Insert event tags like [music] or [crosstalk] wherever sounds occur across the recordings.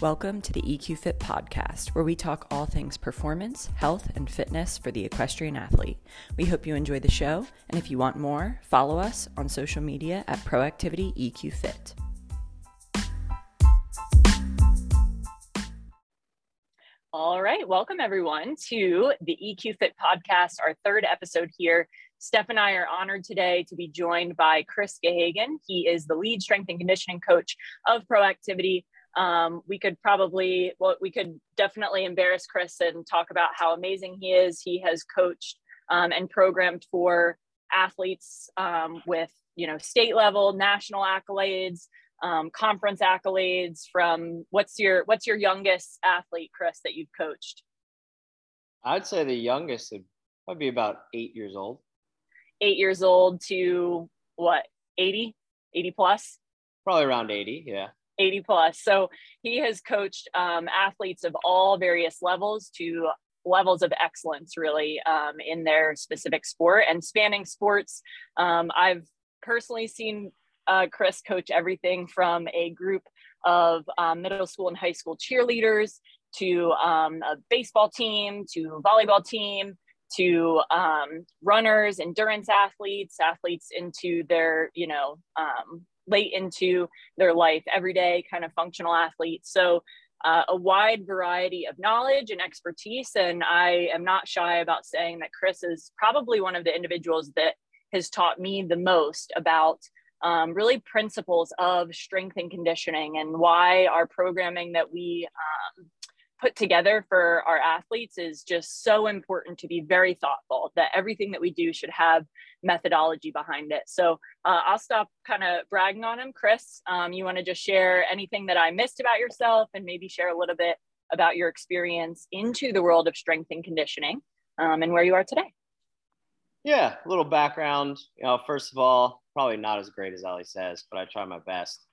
Welcome to the EQ Fit podcast, where we talk all things performance, health, and fitness for the equestrian athlete. We hope you enjoy the show, and if you want more, follow us on social media at Proactivity EQ Fit. All right, welcome everyone to the EQ Fit podcast, our third episode here. Steph and I are honored today to be joined by Chris Gahagan. He is the lead strength and conditioning coach of Proactivity. Um, we could probably, well, we could definitely embarrass Chris and talk about how amazing he is. He has coached um, and programmed for athletes um, with, you know, state level, national accolades, um, conference accolades. From what's your what's your youngest athlete, Chris, that you've coached? I'd say the youngest would probably be about eight years old. Eight years old to what, 80, 80 plus? Probably around 80, yeah. 80 plus. So he has coached um, athletes of all various levels to levels of excellence, really, um, in their specific sport and spanning sports. Um, I've personally seen uh, Chris coach everything from a group of um, middle school and high school cheerleaders to um, a baseball team to volleyball team to um, runners, endurance athletes, athletes into their, you know, late into their life, everyday kind of functional athletes. So uh, a wide variety of knowledge and expertise. And I am not shy about saying that Chris is probably one of the individuals that has taught me the most about um, really principles of strength and conditioning and why our programming that we um, put together for our athletes is just so important to be very thoughtful that everything that we do should have methodology behind it. So uh, I'll stop kind of bragging on him. Chris, um, you want to just share anything that I missed about yourself and maybe share a little bit about your experience into the world of strength and conditioning um, and where you are today? Yeah, a little background. You know, first of all, probably not as great as Ali says, but I try my best.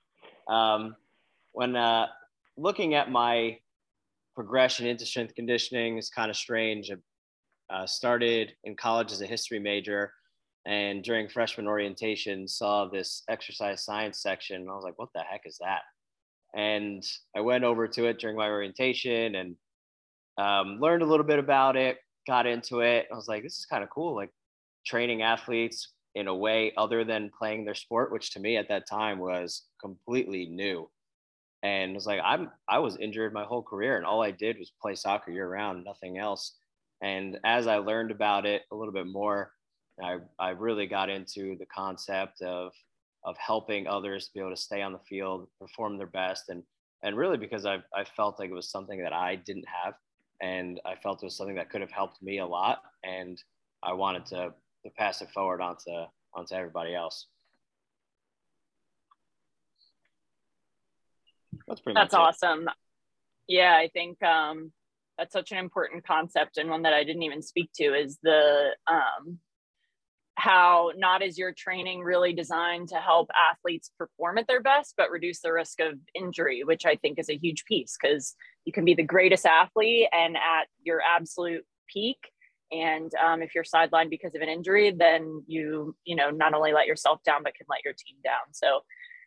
Um, when uh, looking at my progression into strength conditioning is kind of strange. I uh, started in college as a history major and during freshman orientation saw this exercise science section. And I was like, what the heck is that? And I went over to it during my orientation and um, learned a little bit about it, got into it. I was like, this is kind of cool. Like training athletes in a way other than playing their sport, which to me at that time was completely new and was like i'm i was injured my whole career and all i did was play soccer year round nothing else. And as i learned about it a little bit more i i really got into the concept of of helping others to be able to stay on the field perform their best and and really because i i felt like it was something that i didn't have and i felt it was something that could have helped me a lot and i wanted to to pass it forward onto onto everybody else That's pretty. That's awesome. Yeah, I think um, that's such an important concept and one that I didn't even speak to is the um, how not is your training really designed to help athletes perform at their best, but reduce the risk of injury, which I think is a huge piece because you can be the greatest athlete and at your absolute peak. And um, if you're sidelined because of an injury, then you, you know, not only let yourself down, but can let your team down. So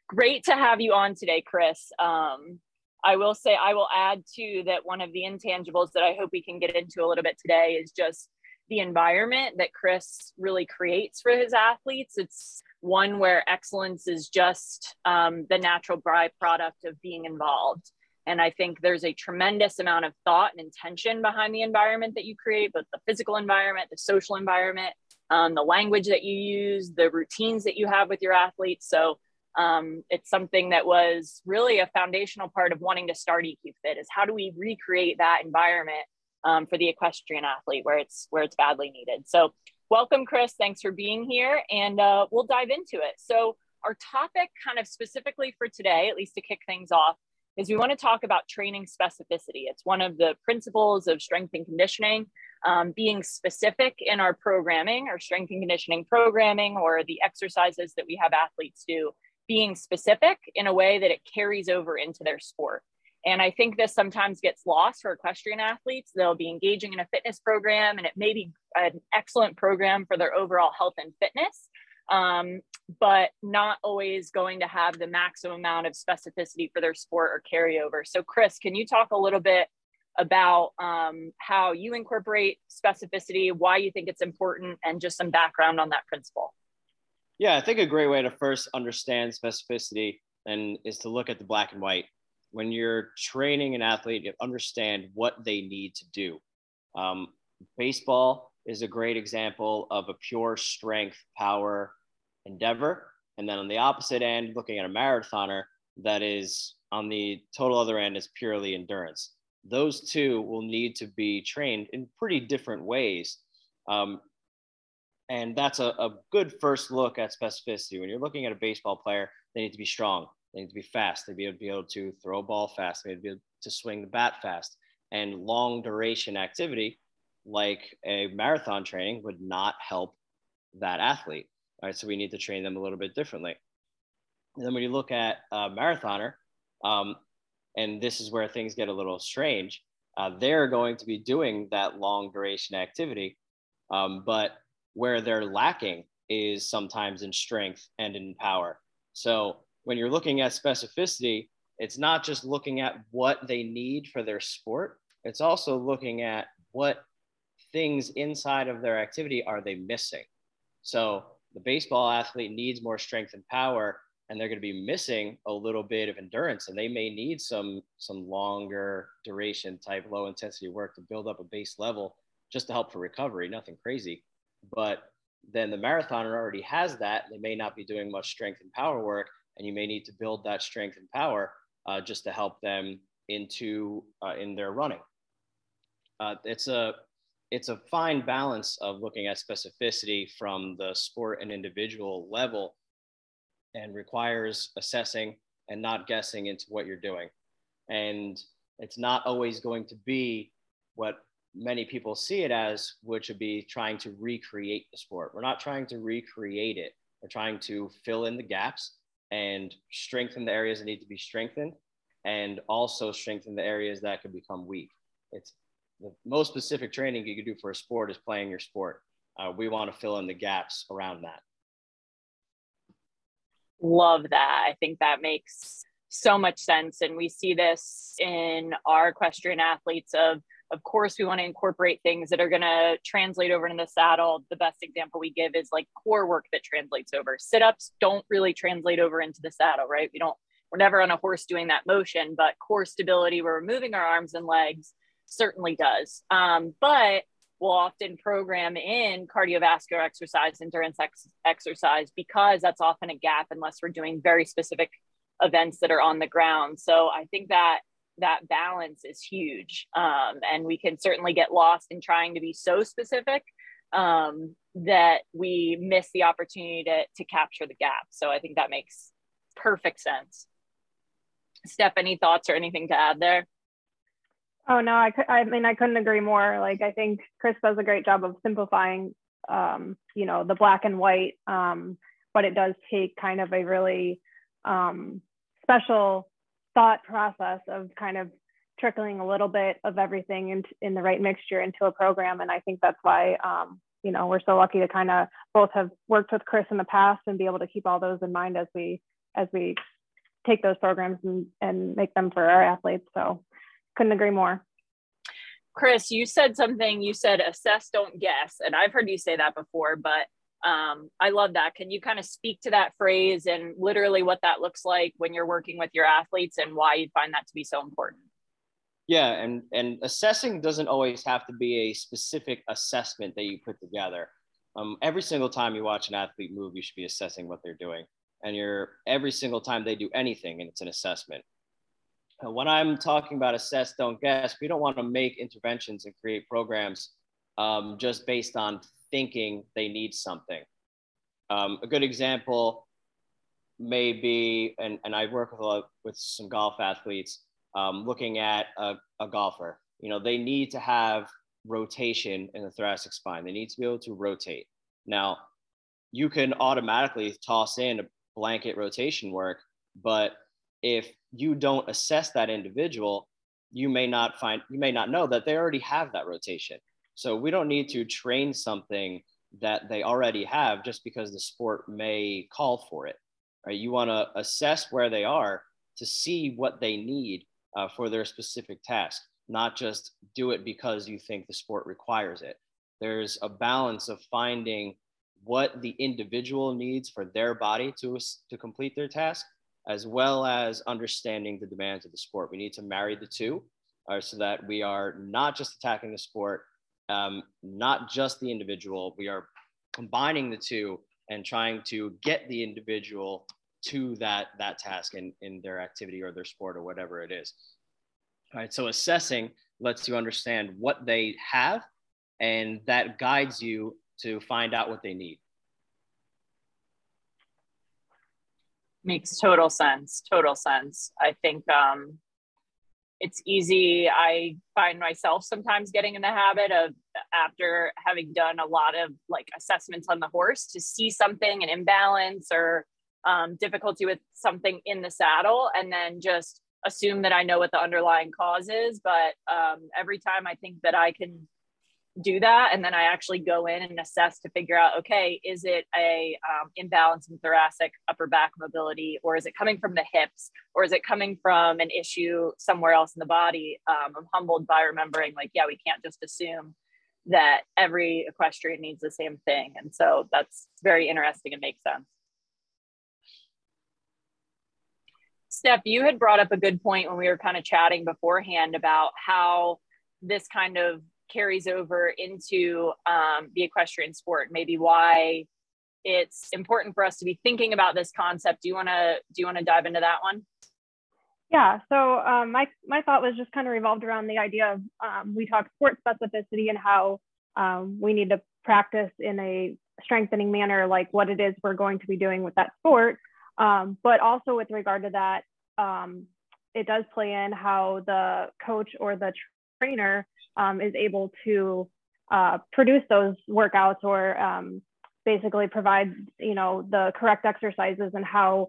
great to have you on today, Chris. Um, I will say, I will add too that one of the intangibles that I hope we can get into a little bit today is just the environment that Chris really creates for his athletes. It's one where excellence is just um, the natural byproduct of being involved. And I think there's a tremendous amount of thought and intention behind the environment that you create, both the physical environment, the social environment, um, the language that you use, the routines that you have with your athletes. So um, it's something that was really a foundational part of wanting to start EQ Fit is how do we recreate that environment um, for the equestrian athlete where it's where it's badly needed. So welcome, Chris. Thanks for being here, and uh, we'll dive into it. So our topic, kind of specifically for today, at least to kick things off, is we want to talk about training specificity. It's one of the principles of strength and conditioning. Um, being specific in our programming, our strength and conditioning programming, or the exercises that we have athletes do being specific in a way that it carries over into their sport. And I think this sometimes gets lost for equestrian athletes. They'll be engaging in a fitness program, and it may be an excellent program for their overall health and fitness. Um, but not always going to have the maximum amount of specificity for their sport or carryover. So, Chris, can you talk a little bit about um, how you incorporate specificity, why you think it's important, and just some background on that principle? Yeah, I think a great way to first understand specificity and is to look at the black and white. When you're training an athlete, you understand what they need to do. Um, baseball is a great example of a pure strength, power, endeavor. And then on the opposite end, looking at a marathoner that is on the total other end is purely endurance. Those two will need to be trained in pretty different ways. Um, and that's a, a good first look at specificity. When you're looking at a baseball player, they need to be strong, they need to be fast, they need to be able to throw a ball fast, they need to be able to swing the bat fast. And long duration activity, like a marathon training, would not help that athlete. All right, so we need to train them a little bit differently. And then when you look at a marathoner, um, and this is where things get a little strange, uh, they're going to be doing that long duration activity, um, but where they're lacking is sometimes in strength and in power. So when you're looking at specificity, it's not just looking at what they need for their sport, it's also looking at what things inside of their activity are they missing. So the baseball athlete needs more strength and power and they're going to be missing a little bit of endurance and they may need some some longer duration type low intensity work to build up a base level just to help for recovery nothing crazy but then the marathoner already has that they may not be doing much strength and power work and you may need to build that strength and power uh, just to help them into uh, in their running uh, it's a it's a fine balance of looking at specificity from the sport and individual level and requires assessing and not guessing into what you're doing. And it's not always going to be what many people see it as, which would be trying to recreate the sport. We're not trying to recreate it. We're trying to fill in the gaps and strengthen the areas that need to be strengthened and also strengthen the areas that could become weak. It's the most specific training you can do for a sport is playing your sport. Uh, we want to fill in the gaps around that. Love that. I think that makes so much sense. And we see this in our equestrian athletes of, of course, we want to incorporate things that are going to translate over into the saddle. The best example we give is like core work that translates over. Sit ups don't really translate over into the saddle, right? We don't, we're never on a horse doing that motion, but core stability, where we're moving our arms and legs certainly does. Um, but we'll often program in cardiovascular exercise, endurance ex- exercise, because that's often a gap unless we're doing very specific events that are on the ground. So I think that that balance is huge. Um, and we can certainly get lost in trying to be so specific um, that we miss the opportunity to, to capture the gap. So I think that makes perfect sense. Steph, any thoughts or anything to add there? Oh no, I, I mean I couldn't agree more. Like I think Chris does a great job of simplifying, um, you know, the black and white. Um, but it does take kind of a really um, special thought process of kind of trickling a little bit of everything in, in the right mixture into a program. And I think that's why, um, you know, we're so lucky to kind of both have worked with Chris in the past and be able to keep all those in mind as we as we take those programs and, and make them for our athletes. So couldn't agree more. Chris, you said something, you said assess, don't guess. And I've heard you say that before, but um, I love that. Can you kind of speak to that phrase and literally what that looks like when you're working with your athletes and why you find that to be so important? Yeah, and and assessing doesn't always have to be a specific assessment that you put together. Um, every single time you watch an athlete move, you should be assessing what they're doing, and you're every single time they do anything, and it's an assessment when I'm talking about assess, don't guess, we don't want to make interventions and create programs um, just based on thinking they need something. Um, a good example may be, and, and I work with, a lot, with some golf athletes, um, looking at a, a golfer. You know, they need to have rotation in the thoracic spine. They need to be able to rotate. Now, you can automatically toss in a blanket rotation work, but if you don't assess that individual, you may not find, you may not know that they already have that rotation. So we don't need to train something that they already have just because the sport may call for it. Right? You want to assess where they are to see what they need uh, for their specific task, not just do it because you think the sport requires it. There's a balance of finding what the individual needs for their body to, to complete their task, as well as understanding the demands of the sport. We need to marry the two uh, so that we are not just attacking the sport, um, not just the individual. We are combining the two and trying to get the individual to that that task in, in their activity or their sport or whatever it is. All right. So assessing lets you understand what they have and that guides you to find out what they need. Makes total sense. Total sense. I think um, it's easy. I find myself sometimes getting in the habit of after having done a lot of like assessments on the horse to see something, an imbalance or um, difficulty with something in the saddle, and then just assume that I know what the underlying cause is. But um, every time I think that I can do that and then i actually go in and assess to figure out okay is it a um, imbalance in thoracic upper back mobility or is it coming from the hips or is it coming from an issue somewhere else in the body? Um, i'm humbled by remembering like yeah we can't just assume that every equestrian needs the same thing and so that's very interesting and makes sense. Steph you had brought up a good point when we were kind of chatting beforehand about how this kind of carries over into um, the equestrian sport. Maybe why it's important for us to be thinking about this concept. Do you want to do you want to dive into that one? Yeah so um, my my thought was just kind of revolved around the idea of um, we talk sport specificity and how um, we need to practice in a strengthening manner like what it is we're going to be doing with that sport. Um, but also with regard to that um, it does play in how the coach or the trainer um, is able to uh, produce those workouts or um, basically provide you know the correct exercises and how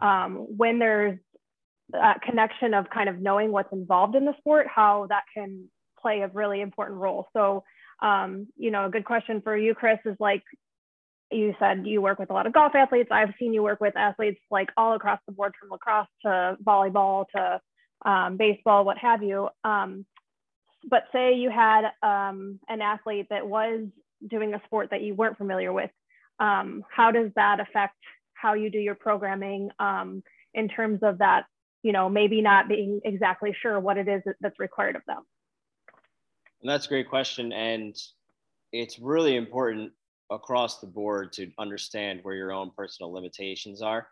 um, when there's a connection of kind of knowing what's involved in the sport how that can play a really important role. So um, you know a good question for you chris is like you said you work with a lot of golf athletes. I've seen you work with athletes like all across the board from lacrosse to volleyball to um, baseball what have you. Um, but say you had um, an athlete that was doing a sport that you weren't familiar with, um, how does that affect how you do your programming um, in terms of that, you know, maybe not being exactly sure what it is that's required of them? And that's a great question. And it's really important across the board to understand where your own personal limitations are.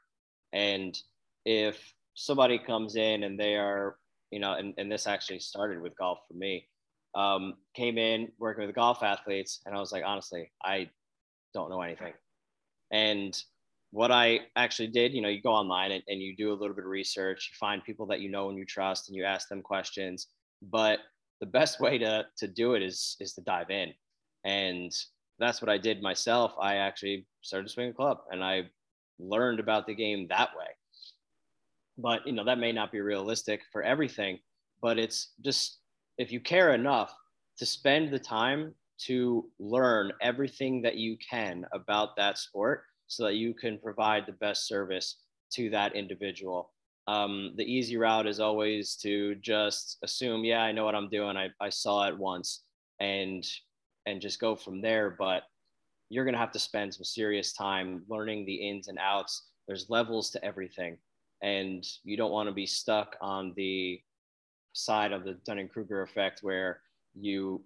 And if somebody comes in and they are you know, and, and this actually started with golf for me. Um, came in working with golf athletes, and I was like, honestly, I don't know anything. And what I actually did, you know, you go online and, and you do a little bit of research, you find people that you know and you trust, and you ask them questions. But the best [laughs] way to to do it is is to dive in, and that's what I did myself. I actually started to swing a club, and I learned about the game that way but you know that may not be realistic for everything but it's just if you care enough to spend the time to learn everything that you can about that sport so that you can provide the best service to that individual. Um, the easy route is always to just assume yeah i know what i'm doing. I, I saw it once and and just go from there but you're going to have to spend some serious time learning the ins and outs. There's levels to everything and you don't want to be stuck on the side of the Dunning-Kruger effect where you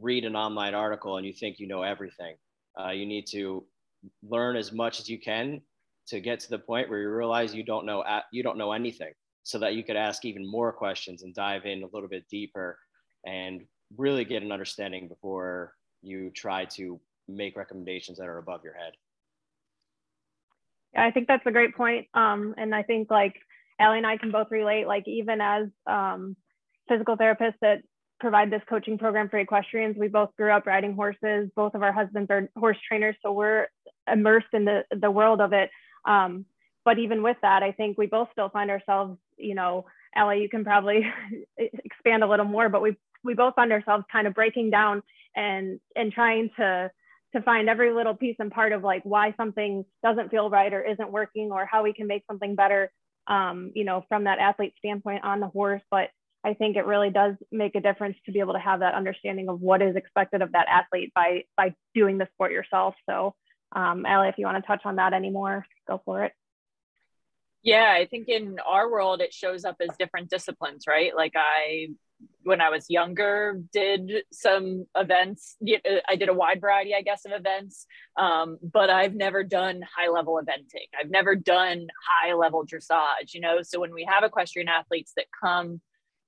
read an online article and you think you know everything. Uh, you need to learn as much as you can to get to the point where you realize you don't know you don't know anything, so that you could ask even more questions and dive in a little bit deeper and really get an understanding before you try to make recommendations that are above your head. I think that's a great point. Um, and I think like Ali and I can both relate, like even as um, physical therapists that provide this coaching program for equestrians, we both grew up riding horses. Both of our husbands are horse trainers, so we're immersed in the, the world of it. Um, but even with that, I think we both still find ourselves, you know, Ali, you can probably [laughs] expand a little more, but we we both find ourselves kind of breaking down and and trying to to find every little piece and part of like why something doesn't feel right or isn't working or how we can make something better um, you know from that athlete standpoint on the horse. But i think it really does make a difference to be able to have that understanding of what is expected of that athlete by by doing the sport yourself. So um, Ali, if you want to touch on that anymore go for it. Yeah i think in our world it shows up as different disciplines right? Like i when I was younger, did some events. Uh, I did a wide variety, I guess, of events, um, but I've never done high level eventing. I've never done high level dressage, you know. So when we have equestrian athletes that come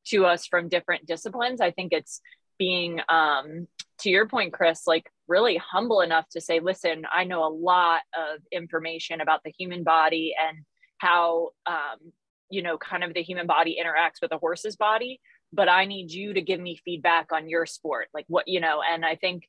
to us from different disciplines, I think it's being, um, to your point, Chris, like really humble enough to say, listen, I know a lot of information about the human body and how, um, you know, kind of the human body interacts with a horse's body but I need you to give me feedback on your sport. Like what, you know, and I think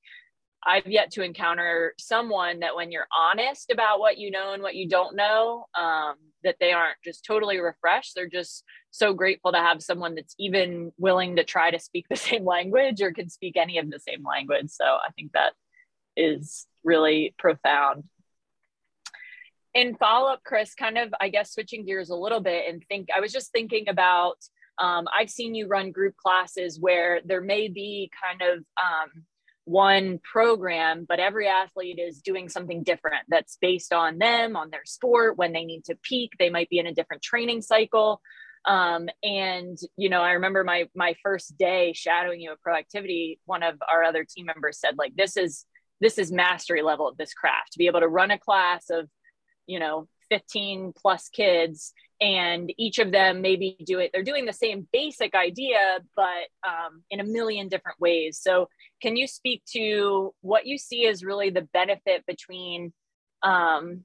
I've yet to encounter someone that when you're honest about what you know and what you don't know, um, that they aren't just totally refreshed. They're just so grateful to have someone that's even willing to try to speak [laughs] the same language or can speak any of the same language. So I think that is really profound. In follow up, Chris, kind of, I guess, switching gears a little bit and think, I was just thinking about um, I've seen you run group classes where there may be kind of um, one program, but every athlete is doing something different that's based on them, on their sport, when they need to peak. They might be in a different training cycle. Um, and you know, I remember my my first day shadowing you at Proactivity. One of our other team members said, like, this is this is mastery level of this craft to be able to run a class of, you know, 15 plus kids and each of them maybe do it they're doing the same basic idea but um, in a million different ways. So can you speak to what you see as really the benefit between um,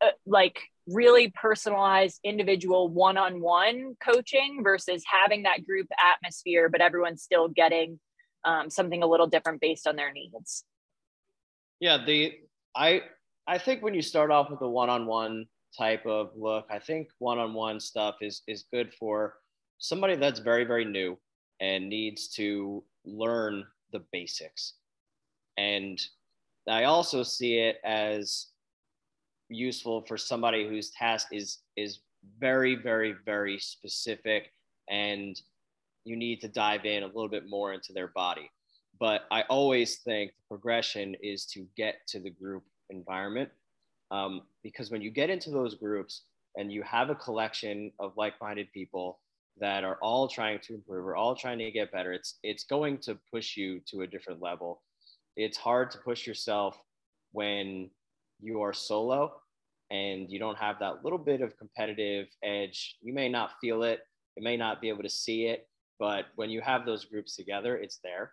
uh, like really personalized individual one-on-one coaching versus having that group atmosphere but everyone's still getting um, something a little different based on their needs? Yeah the i i think when you start off with a one-on-one type of look. I think one-on-one stuff is is good for somebody that's very very new and needs to learn the basics. And I also see it as useful for somebody whose task is is very very very specific and you need to dive in a little bit more into their body. But I always think the progression is to get to the group environment um, because when you get into those groups and you have a collection of like-minded people that are all trying to improve or all trying to get better, it's it's going to push you to a different level. It's hard to push yourself when you are solo and you don't have that little bit of competitive edge. You may not feel it, you may not be able to see it, but when you have those groups together, it's there.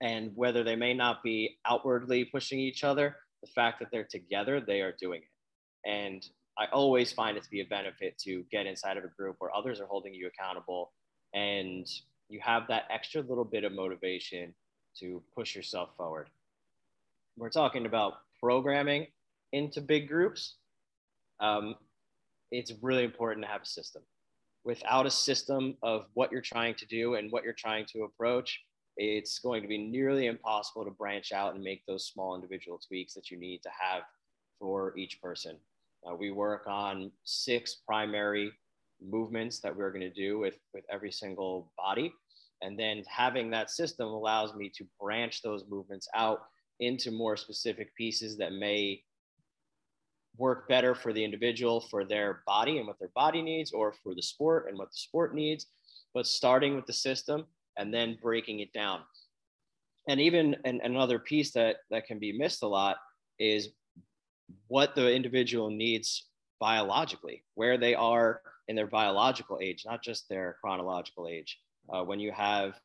And whether they may not be outwardly pushing each other, the fact that they're together, they are doing it. And I always find it to be a benefit to get inside of a group where others are holding you accountable and you have that extra little bit of motivation to push yourself forward. We're talking about programming into big groups. Um, it's really important to have a system. Without a system of what you're trying to do and what you're trying to approach, it's going to be nearly impossible to branch out and make those small individual tweaks that you need to have for each person. Uh, we work on six primary movements that we're going to do with, with every single body. And then having that system allows me to branch those movements out into more specific pieces that may work better for the individual, for their body and what their body needs, or for the sport and what the sport needs. But starting with the system and then breaking it down. And even an, another piece that, that can be missed a lot is what the individual needs biologically, where they are in their biological age, not just their chronological age. Uh, when you have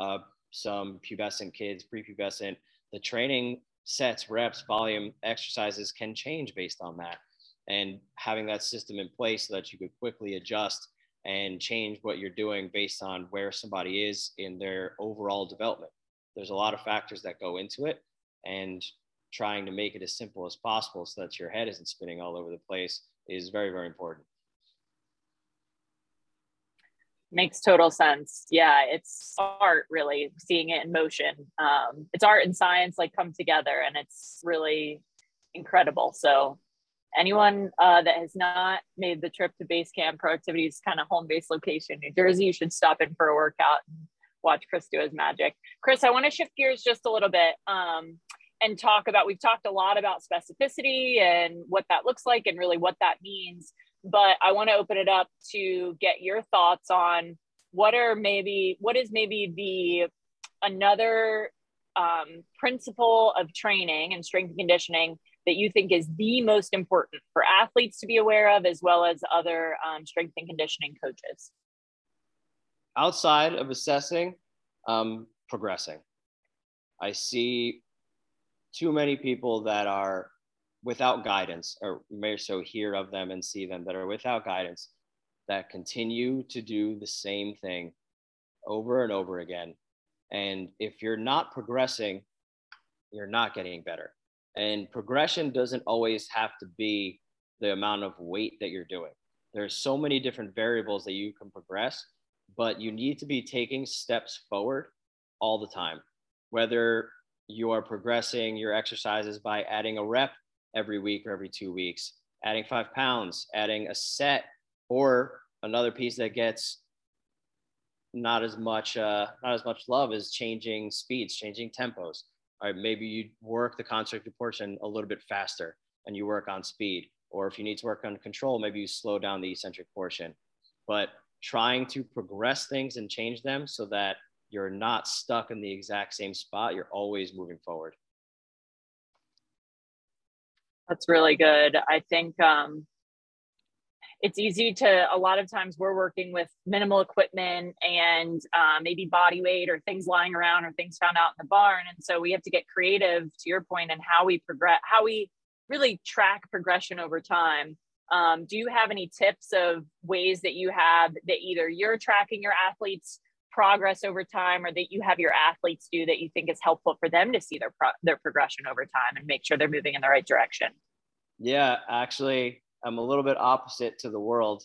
uh, some pubescent kids, prepubescent, the training sets, reps, volume, exercises can change based on that. And having that system in place so that you could quickly adjust and change what you're doing based on where somebody is in their overall development. There's a lot of factors that go into it, and trying to make it as simple as possible so that your head isn't spinning all over the place is very, very important. Makes total sense. Yeah, it's art really seeing it in motion. Um, it's art and science like come together and it's really incredible. So anyone uh, that has not made the trip to base camp Proactivity's kind of home base location, New Jersey, you should stop in for a workout and watch Chris do his magic. Chris, I want to shift gears just a little bit. Um, and talk about we've talked a lot about specificity and what that looks like and really what that means but I want to open it up to get your thoughts on what are maybe what is maybe the another um, principle of training and strength and conditioning that you think is the most important for athletes to be aware of as well as other um, strength and conditioning coaches outside of assessing um, progressing i see too many people that are without guidance, or may so hear of them and see them that are without guidance, that continue to do the same thing over and over again. And if you're not progressing, you're not getting better. And progression doesn't always have to be the amount of weight that you're doing. There's so many different variables that you can progress, but you need to be taking steps forward all the time. Whether you are progressing your exercises by adding a rep every week or every two weeks, adding five pounds, adding a set, or another piece that gets not as much uh, not as much love is changing speeds, changing tempos. All right, maybe you work the concentric portion a little bit faster and you work on speed. Or if you need to work on control, maybe you slow down the eccentric portion. But trying to progress things and change them so that you're not stuck in the exact same spot, you're always moving forward. That's really good. I think um, it's easy to, a lot of times we're working with minimal equipment and uh, maybe body weight or things lying around or things found out in the barn. And so we have to get creative to your point and how we progress, how we really track progression over time. Um, do you have any tips of ways that you have that either you're tracking your athletes progress over time or that you have your athletes do that you think is helpful for them to see their pro- their progression over time and make sure they're moving in the right direction yeah actually i'm a little bit opposite to the world.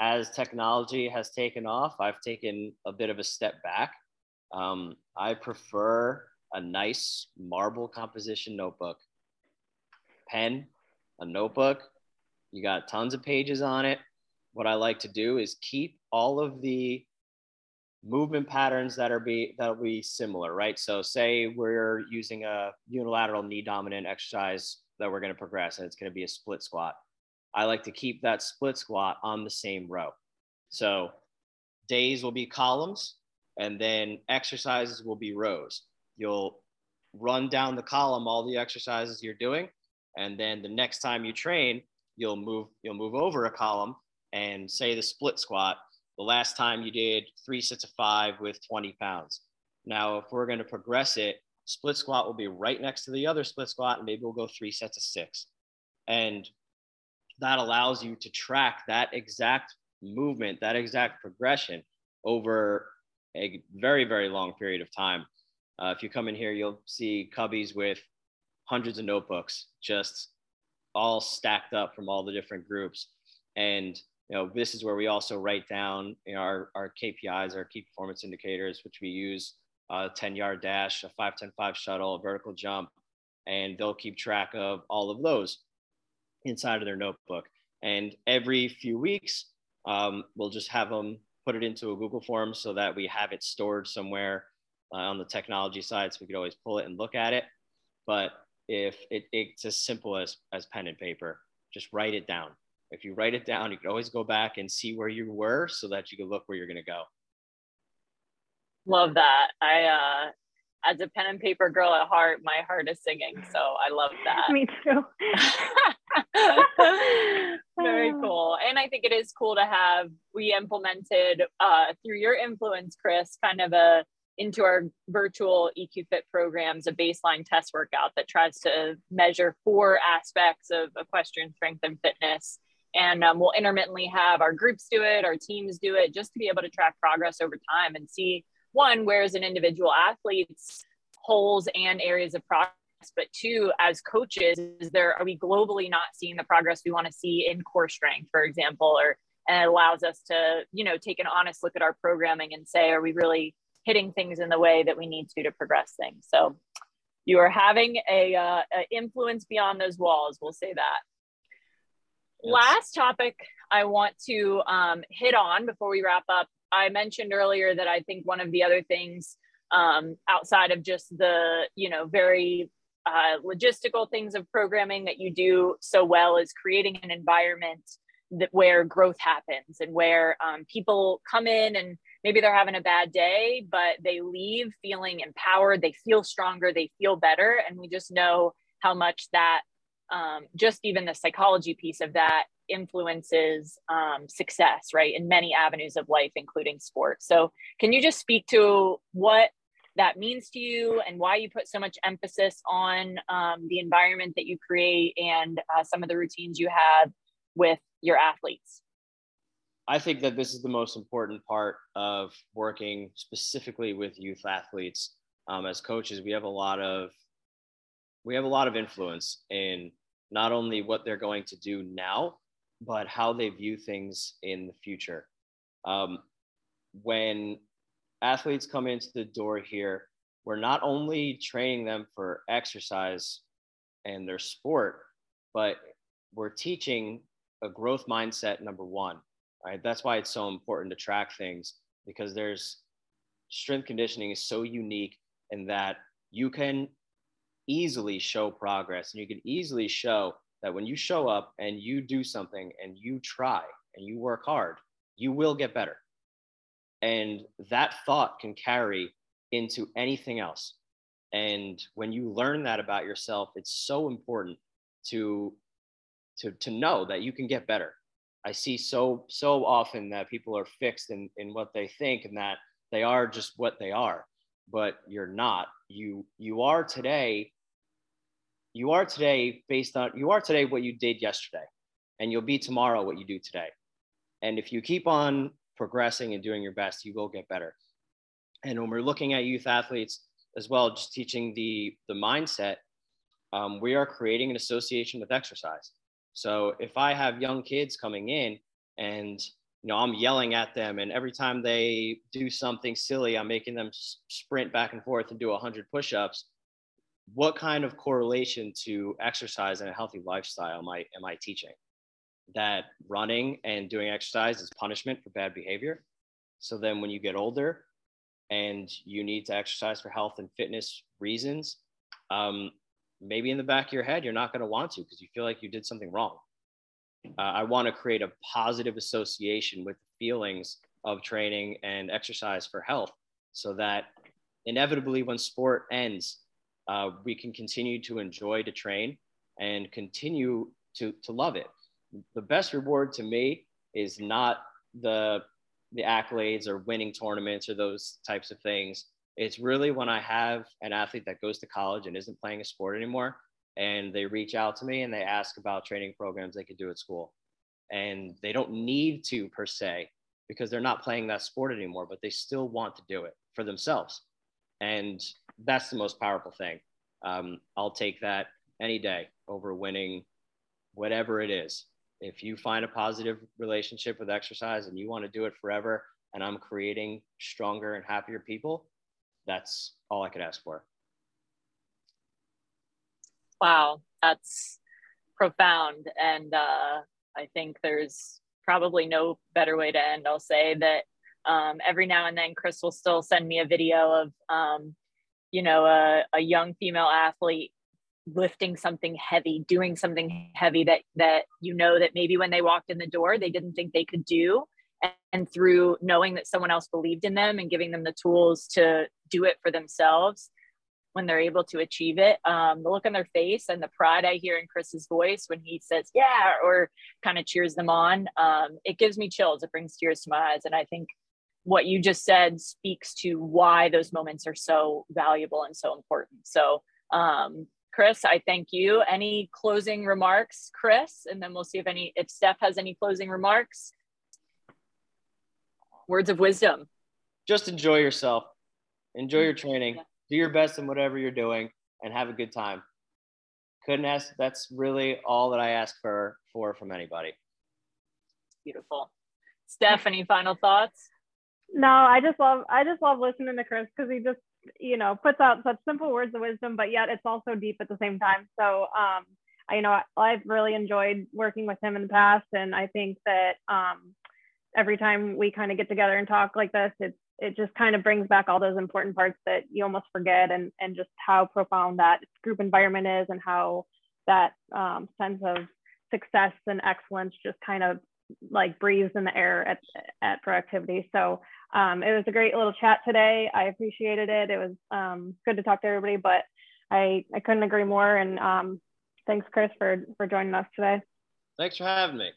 As technology has taken off i've taken a bit of a step back. Um, i prefer a nice marble composition notebook. Pen a notebook. You got tons of pages on it. What i like to do is keep all of the movement patterns that are be that'll be similar, right? So say we're using a unilateral knee dominant exercise that we're going to progress and it's going to be a split squat. I like to keep that split squat on the same row. So days will be columns and then exercises will be rows. You'll run down the column all the exercises you're doing and then the next time you train, you'll move you'll move over a column and say the split squat the last time you did three sets of five with 20 pounds. Now, if we're going to progress it, split squat will be right next to the other split squat, and maybe we'll go three sets of six. And that allows you to track that exact movement, that exact progression over a very, very long period of time. Uh, if you come in here, you'll see cubbies with hundreds of notebooks just all stacked up from all the different groups. And you know, this is where we also write down you know, our, our KPIs, our key performance indicators, which we use a 10 yard dash, a 5 10 5 shuttle, a vertical jump, and they'll keep track of all of those inside of their notebook. And every few weeks, um, we'll just have them put it into a Google form so that we have it stored somewhere uh, on the technology side so we could always pull it and look at it. But if it, it's as simple as, as pen and paper, just write it down if you write it down, you can always go back and see where you were so that you can look where you're going to go. Love that. I, uh, as a pen and paper girl at heart, my heart is singing. So I love that. [laughs] Me too. [laughs] [laughs] Very cool. And I think it is cool to have, we implemented uh, through your influence, Chris, kind of a, into our virtual EQ Fit programs, a baseline test workout that tries to measure four aspects of equestrian strength and fitness and um, we'll intermittently have our groups do it our teams do it just to be able to track progress over time and see one where is an individual athlete's holes and areas of progress but two as coaches is there are we globally not seeing the progress we want to see in core strength for example or and it allows us to you know take an honest look at our programming and say are we really hitting things in the way that we need to to progress things so you are having a, uh, a influence beyond those walls we'll say that yes. last topic i want to um, hit on before we wrap up i mentioned earlier that i think one of the other things um, outside of just the you know very uh, logistical things of programming that you do so well is creating an environment that where growth happens and where um, people come in and maybe they're having a bad day but they leave feeling empowered they feel stronger they feel better. And we just know how much that um, just even the psychology piece of that influences um, success right in many avenues of life including sports. So can you just speak to what that means to you and why you put so much emphasis on um, the environment that you create and uh, some of the routines you have with your athletes? I think that this is the most important part of working specifically with youth athletes. Um, as coaches, we have a lot of we have a lot of influence in not only what they're going to do now, but how they view things in the future. Um, when athletes come into the door here, we're not only training them for exercise and their sport, but we're teaching a growth mindset number one right? That's why it's so important to track things because there's strength conditioning is so unique in that you can easily show progress and you can easily show that when you show up and you do something and you try and you work hard you will get better and that thought can carry into anything else and when you learn that about yourself it's so important to to to know that you can get better. I see so so often that people are fixed in in what they think and that they are just what they are, but you're not. You you are today. You are today based on you are today what you did yesterday, and you'll be tomorrow what you do today. And if you keep on progressing and doing your best, you will get better. And when we're looking at youth athletes as well, just teaching the the mindset, um, we are creating an association with exercise. So if I have young kids coming in and you know I'm yelling at them and every time they do something silly I'm making them sprint back and forth and do 100 push-ups what kind of correlation to exercise and a healthy lifestyle am I am I teaching that running and doing exercise is punishment for bad behavior so then when you get older and you need to exercise for health and fitness reasons um, maybe in the back of your head, you're not going to want to because you feel like you did something wrong. Uh, I want to create a positive association with feelings of training and exercise for health so that inevitably when sport ends, uh, we can continue to enjoy to train and continue to, to love it. The best reward to me is not the, the accolades or winning tournaments or those types of things it's really when I have an athlete that goes to college and isn't playing a sport anymore, and they reach out to me and they ask about training programs they could do at school. And they don't need to per se because they're not playing that sport anymore, but they still want to do it for themselves. And that's the most powerful thing. Um, I'll take that any day over winning whatever it is. If you find a positive relationship with exercise and you want to do it forever, and I'm creating stronger and happier people, that's all I could ask for. Wow, that's profound. And uh, I think there's probably no better way to end. I'll say that um, every now and then Chris will still send me a video of, um, you know, a, a young female athlete lifting something heavy, doing something heavy that that you know that maybe when they walked in the door they didn't think they could do. And through knowing that someone else believed in them and giving them the tools to do it for themselves when they're able to achieve it um, the look on their face and the pride i hear in chris's voice when he says yeah or kind of cheers them on um, it gives me chills. It brings tears to my eyes. And i think what you just said speaks to why those moments are so valuable and so important. So um, chris i thank you any closing remarks chris and then we'll see if any if steph has any closing remarks words of wisdom. Just enjoy yourself. Enjoy your training. Yeah. Do your best in whatever you're doing and have a good time. Couldn't ask that's really all that I ask for for from anybody. Beautiful. Stephanie, final thoughts? No, I just love I just love listening to Chris because he just you know puts out such simple words of wisdom, but yet it's also deep at the same time. So um, I, you know I've really enjoyed working with him in the past, and I think that um, every time we kind of get together and talk like this, it's it just kind of brings back all those important parts that you almost forget and and just how profound that group environment is and how that um, sense of success and excellence just kind of like breathes in the air at, at proactivity. So um, it was a great little chat today. I appreciated it. It was um, good to talk to everybody, but I, I couldn't agree more. And um, thanks, Chris, for, for joining us today. Thanks for having me.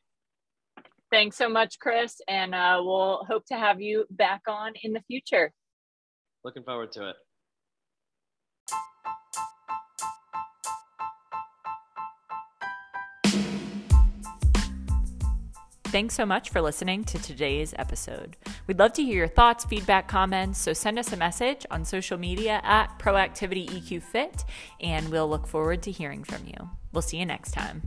Thanks so much, Chris. And uh, we'll hope to have you back on in the future. Looking forward to it. Thanks so much for listening to today's episode. We'd love to hear your thoughts, feedback, comments, so send us a message on social media at Proactivity EQ Fit, and we'll look forward to hearing from you. We'll see you next time.